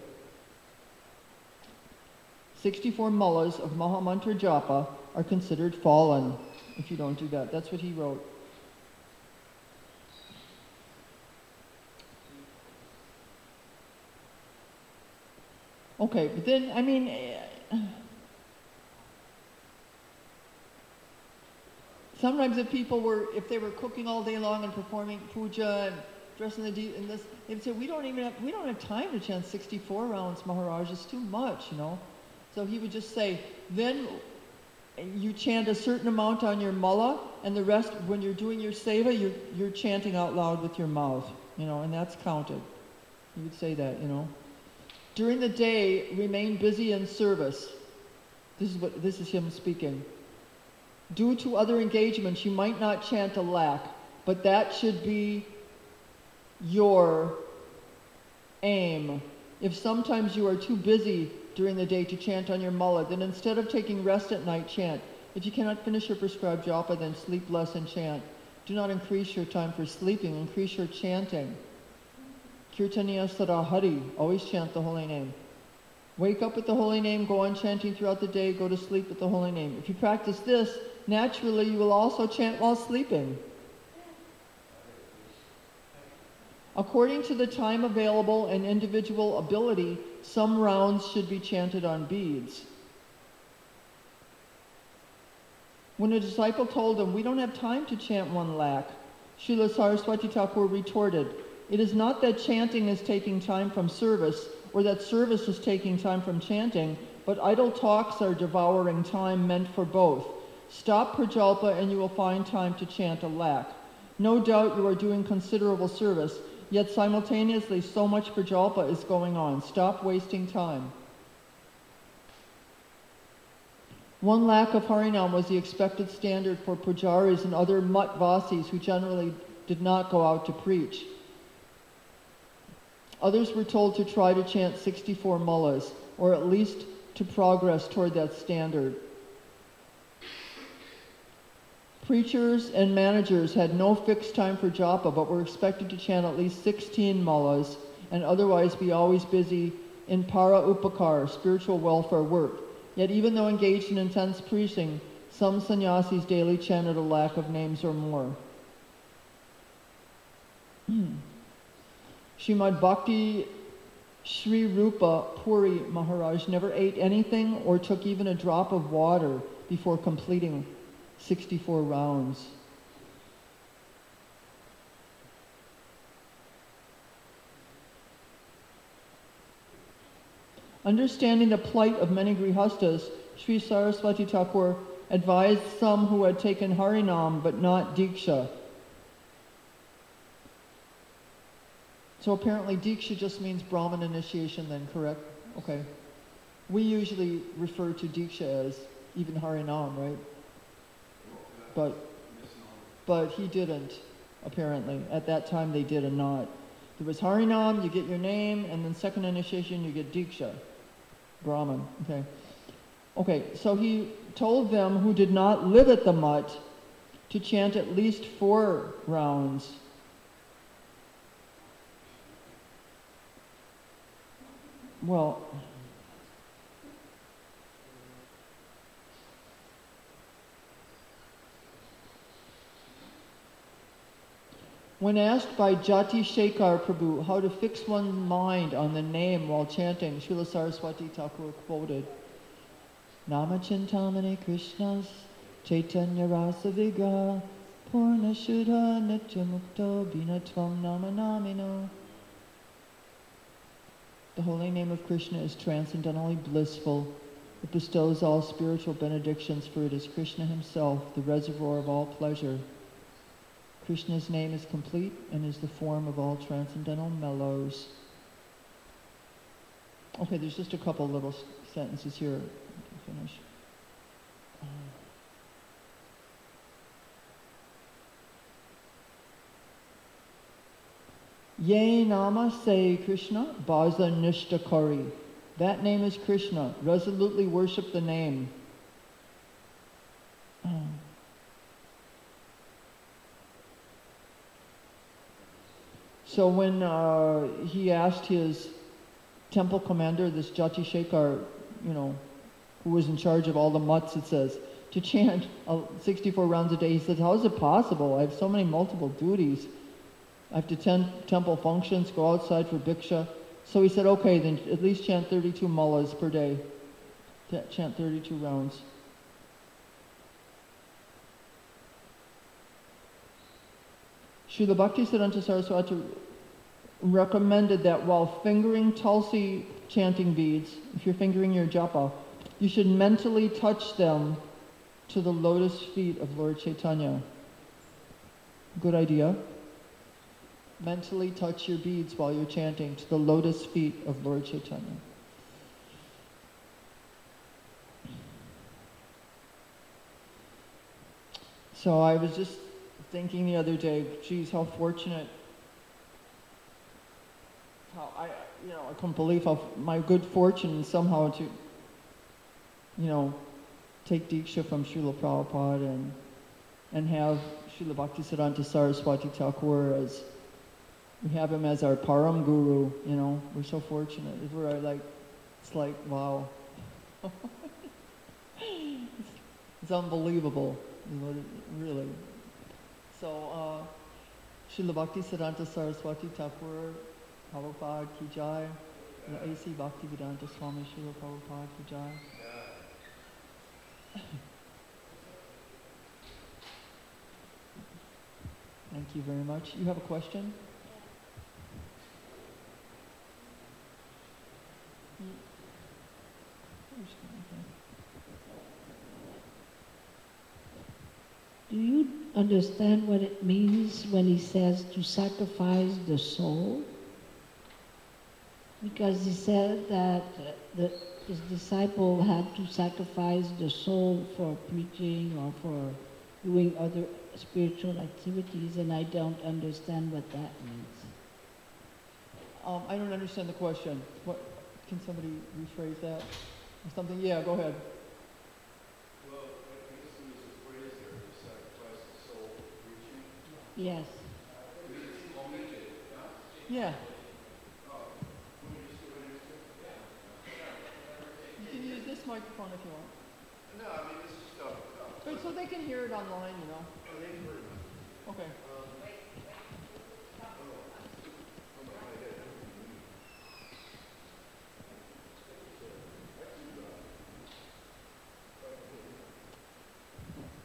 Speaker 1: 64 malas of Mahamantra Japa are considered fallen if you don't do that. That's what he wrote. Okay, but then, I mean, sometimes if people were, if they were cooking all day long and performing puja and dressing the de- and this, they'd say, we don't even have, we don't have time to chant 64 rounds, Maharaj, it's too much, you know. So he would just say, then you chant a certain amount on your mala, and the rest, when you're doing your seva, you're, you're chanting out loud with your mouth, you know, and that's counted. He would say that, you know. During the day, remain busy in service. This is what this is him speaking. Due to other engagements, you might not chant a lac, but that should be your aim. If sometimes you are too busy during the day to chant on your mala, then instead of taking rest at night, chant. If you cannot finish your prescribed japa, then sleep less and chant. Do not increase your time for sleeping, increase your chanting. Kirtaniya Sarahari, always chant the holy name. Wake up with the holy name, go on chanting throughout the day, go to sleep with the holy name. If you practice this, naturally you will also chant while sleeping. According to the time available and individual ability, some rounds should be chanted on beads. When a disciple told him, We don't have time to chant one lac, Srila Saraswati Thakur retorted, It is not that chanting is taking time from service, or that service is taking time from chanting, but idle talks are devouring time meant for both. Stop prajalpa and you will find time to chant a lac. No doubt you are doing considerable service, yet simultaneously so much prajalpa is going on. Stop wasting time. One lac of Harinam was the expected standard for pujaris and other muttvasis who generally did not go out to preach. Others were told to try to chant 64 malas, or at least to progress toward that standard. Preachers and managers had no fixed time for japa, but were expected to chant at least 16 malas and otherwise be always busy in para upakar, spiritual welfare work. Yet even though engaged in intense preaching, some sannyasis daily chanted a lakh of names or more. Hmm. Srimad Bhakti Sri Rupa Puri Maharaj never ate anything or took even a drop of water before completing 64 rounds. Understanding the plight of many grihastas, Sri Saraswati Thakur advised some who had taken Harinam but not Diksha. So apparently Diksha just means Brahman initiation then, correct? Okay. We usually refer to Diksha as even Harinam, right? But, but he didn't, apparently. At that time they did a not. There was Harinam, you get your name, and then second initiation you get Diksha. Brahman. Okay. Okay, so he told them who did not live at the mutt to chant at least four rounds. Well, When asked by Jati Shekhar Prabhu how to fix one's mind on the name while chanting, Srila Saraswati Thakur quoted, Nama Chintamani Krishna's Chaitanya Rasa Vigraha Purna Shuddha Nitya Mukta Bhinnatvan Nama Namino. The holy name of Krishna is transcendently blissful. It bestows all spiritual benedictions, for it is Krishna himself, the reservoir of all pleasure. Krishna's name is complete and is the form of all transcendental mellows. Okay, there's just a couple little sentences here to finish. Uh. Ye Nama say Krishna, Bhaja Nishtha Kari. That name is Krishna. Resolutely worship the name. Uh. So when uh, he asked his temple commander, this Jati Shekhar, you know, who was in charge of all the mutts, it says, to chant uh, 64 rounds a day, he says, how is it possible? I have so many multiple duties. I have to attend temple functions, go outside for bhiksha. So he said, okay, then at least chant 32 malas per day. Chant 32 rounds. Srila Bhaktisiddhanta Saraswati recommended that while fingering Tulsi chanting beads, if you're fingering your japa, you should mentally touch them to the lotus feet of Lord Chaitanya. Good idea. Mentally touch your beads while you're chanting to the lotus feet of Lord Chaitanya. So I was just thinking the other day, geez, how fortunate, how I, you know, I couldn't believe how my good fortune somehow to, you know, take Diksha from Srila Prabhupada and, and have Srila Bhaktisiddhanta Saraswati Thakur as, we have him as our Param Guru, you know, we're so fortunate. We're like, it's like, wow. it's unbelievable, really. So, uh, Srila Bhaktisiddhanta Saraswati Thakur, Prabhupada Ki Jai, the A.C. Swami Prabhupada Ki Jai. Thank you very much. You have a question?
Speaker 2: Do you understand what it means when he says to sacrifice the soul? Because he said that the, his disciple had to sacrifice the soul for preaching or for doing other spiritual activities, and I don't understand what that means.
Speaker 1: Um, I don't understand the question. What, can somebody rephrase that? Or something? Yeah, go ahead.
Speaker 3: Well, I guess there was a phrase there, sacrifice the soul for preaching.
Speaker 2: Yes.
Speaker 1: Yeah. You can use this microphone if you want.
Speaker 3: No, I mean, this is stuff.
Speaker 1: But so they can hear it online, you know. Oh, okay.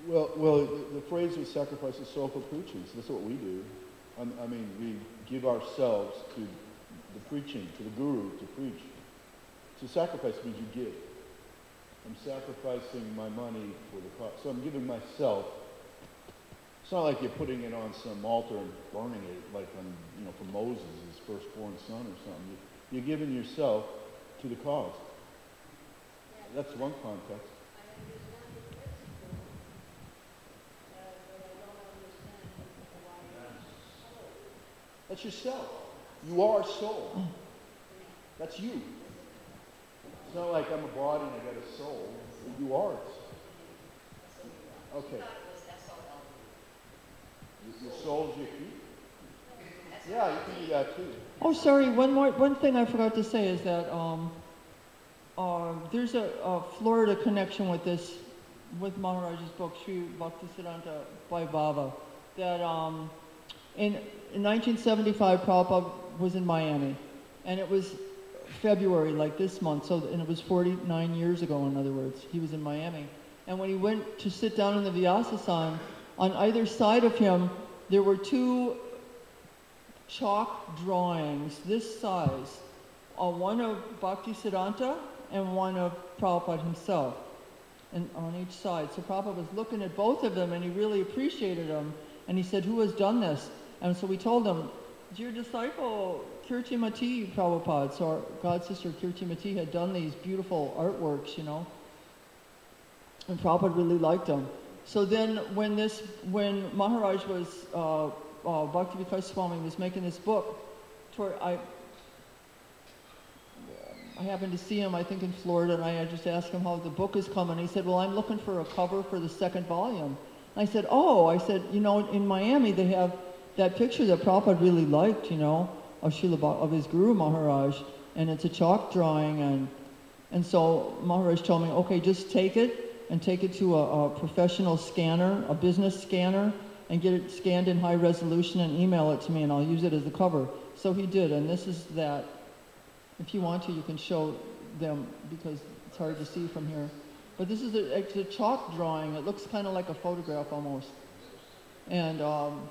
Speaker 3: Well, well, the, the phrase was sacrifice the soul for preaching. So that's what we do. I, I mean, we give ourselves to the preaching, to the guru, to preach. To sacrifice means you give. I'm sacrificing my money for the cause. So I'm giving myself. It's not like you're putting it on some altar and burning it, like on, you know, for Moses, his firstborn son or something. You're giving yourself to the cause. That's one context. That's yourself. You are soul. That's you. It's not like I'm a body and I got a soul. You are. Okay. Your soul's your key. Yeah, you can do that too.
Speaker 1: Oh, sorry. One more. One thing I forgot to say is that um, uh, there's a, a Florida connection with this, with Maharaj's book, Sri Bhaktisiddhanta Vaibhava. That um, in, in 1975, Prabhupada was in Miami, and it was February, like this month. So, and it was 49 years ago. In other words, he was in Miami, and when he went to sit down in the Vyasasan, on either side of him, there were two chalk drawings this size, uh, one of Bhaktisiddhanta and one of Prabhupada himself, and on each side. So Prabhupada was looking at both of them, and he really appreciated them. And he said, "Who has done this?" And so we told him, "It's your disciple Kirti Mati Prabhupada." So our god sister Kirti Mati had done these beautiful artworks, you know, and Prabhupada really liked them. So then, when this, when Maharaj was uh, uh, Bhakti Vikas Swami was making this book, toward, I, I happened to see him, I think in Florida, and I just asked him how the book is coming. He said, "Well, I'm looking for a cover for the second volume." I said, "Oh," I said, "You know, in Miami they have that picture that Prabhupada really liked, you know, of Srila of his Guru Maharaj, and it's a chalk drawing, and and so Maharaj told me, okay, just take it and take it to a, a professional scanner, a business scanner, and get it scanned in high resolution and email it to me, and I'll use it as a cover. So he did, and this is that. If you want to, you can show them because it's hard to see from here. But this is a, it's a chalk drawing. It looks kind of like a photograph almost. And um,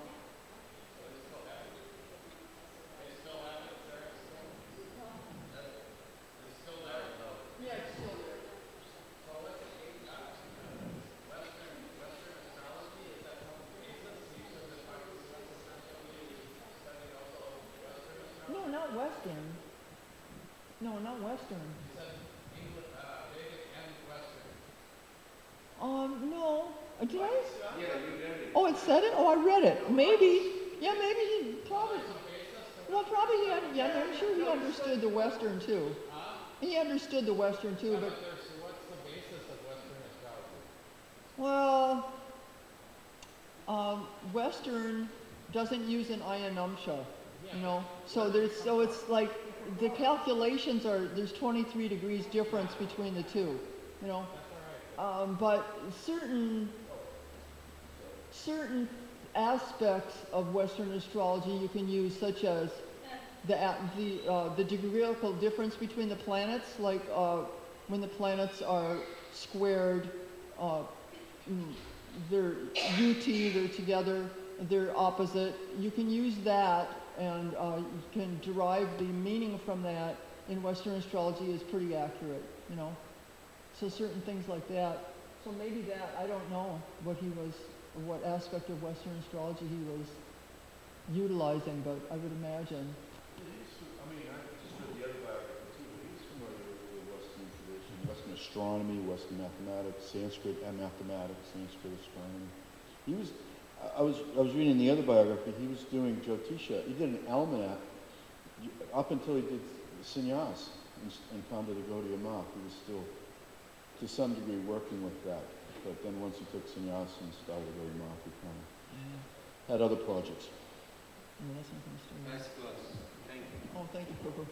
Speaker 1: Western. No, not Western. Um, no, did I?
Speaker 4: Yeah, you it.
Speaker 1: Oh, it said it? Oh, I read it. Maybe. Yeah, maybe he probably. Well, probably he yeah, I'm sure he understood the Western too. He understood the Western too, but,
Speaker 4: Western
Speaker 1: well, um, Western doesn't use an ayanamsha, you know? So there's, so it's like, the calculations are, there's 23 degrees difference between the two, you know? Um, but certain, certain aspects of Western astrology you can use, such as the, the, uh, the degreeical difference between the planets, like uh, when the planets are squared, uh, mm, they're UT, they're together, they're opposite. You can use that and uh, you can derive the meaning from that in Western astrology is pretty accurate, you know? So certain things like that. So maybe that, I don't know what he was, what aspect of Western astrology he was utilizing, but I would imagine.
Speaker 3: I mean, I just read the other biography too, he's familiar with Western tradition, Western astronomy, Western mathematics, Sanskrit and mathematics, Sanskrit astronomy. He was, I- I was, I was reading the other biography, he was doing Jyotisha, he did an almanac, up until he did sannyas and, s- and founded the Gaudiya Math, he was still, to some degree, working with that. But then once he took sannyas and started Gaudiya Math, he kind of had other projects.
Speaker 1: That's not.
Speaker 4: Nice gloves. Thank you.
Speaker 1: Oh, thank you, Cooper.